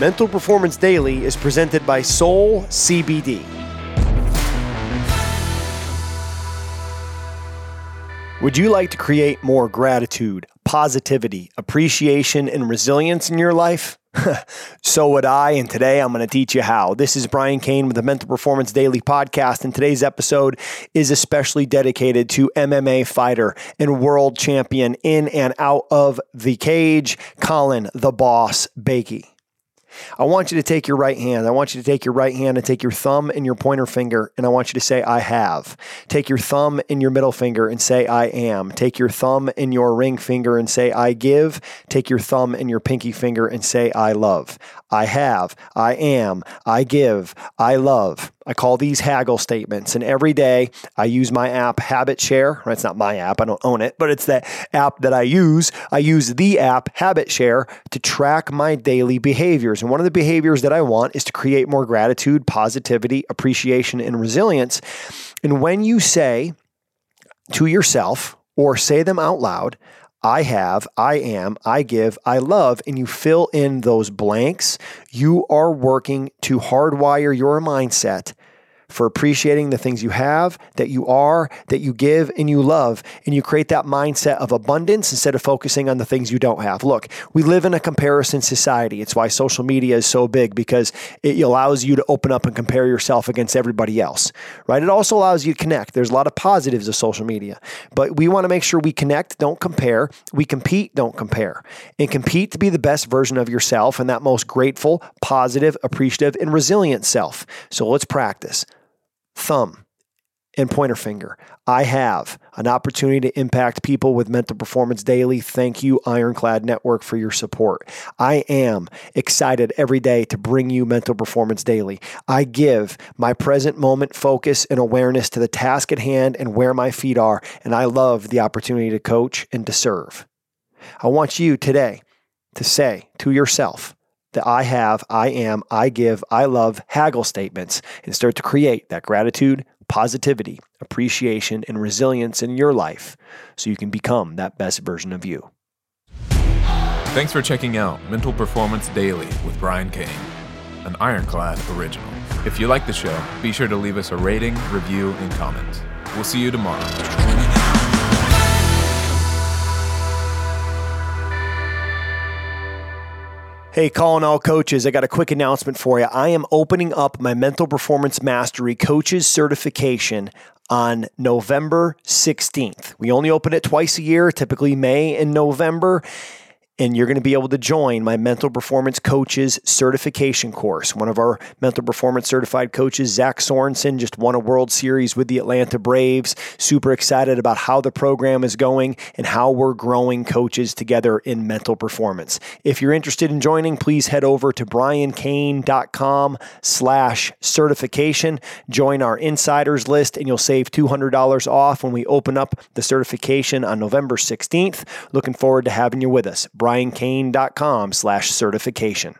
Mental Performance Daily is presented by Soul CBD. Would you like to create more gratitude, positivity, appreciation, and resilience in your life? so would I, and today I'm going to teach you how. This is Brian Cain with the Mental Performance Daily Podcast, and today's episode is especially dedicated to MMA fighter and world champion in and out of the cage, Colin the Boss Bakey. I want you to take your right hand. I want you to take your right hand and take your thumb and your pointer finger, and I want you to say, I have. Take your thumb and your middle finger and say, I am. Take your thumb and your ring finger and say, I give. Take your thumb and your pinky finger and say, I love. I have, I am, I give, I love. I call these haggle statements. And every day I use my app Habit Share. It's not my app, I don't own it, but it's that app that I use. I use the app Habit Share to track my daily behaviors. And one of the behaviors that I want is to create more gratitude, positivity, appreciation, and resilience. And when you say to yourself, or say them out loud, I have, I am, I give, I love, and you fill in those blanks, you are working to hardwire your mindset for appreciating the things you have, that you are, that you give, and you love. And you create that mindset of abundance instead of focusing on the things you don't have. Look, we live in a comparison society. It's why social media is so big because it allows you to open up and compare yourself against everybody else, right? It also allows you to connect. There's a lot of positives of social media, but we want to make sure we connect, don't compare. We compete, don't compare. And compete to be the best version of yourself and that most grateful, positive, appreciative, and resilient self. So let's practice thumb and pointer finger. I have an opportunity to impact people with mental performance daily. Thank you, Ironclad Network, for your support. I am excited every day to bring you mental performance daily. I give my present moment focus and awareness to the task at hand and where my feet are, and I love the opportunity to coach and to serve. I want you today to say to yourself, that I have, I am, I give, I love haggle statements and start to create that gratitude, positivity, appreciation, and resilience in your life so you can become that best version of you. Thanks for checking out Mental Performance Daily with Brian Cain, an Ironclad original. If you like the show, be sure to leave us a rating, review, and comment. We'll see you tomorrow. Hey, calling all coaches, I got a quick announcement for you. I am opening up my Mental Performance Mastery Coaches Certification on November 16th. We only open it twice a year, typically May and November and you're going to be able to join my mental performance coaches certification course. One of our mental performance certified coaches, Zach Sorensen, just won a World Series with the Atlanta Braves. Super excited about how the program is going and how we're growing coaches together in mental performance. If you're interested in joining, please head over to briancain.com slash certification. Join our insiders list and you'll save $200 off when we open up the certification on November 16th. Looking forward to having you with us briancain.com slash certification.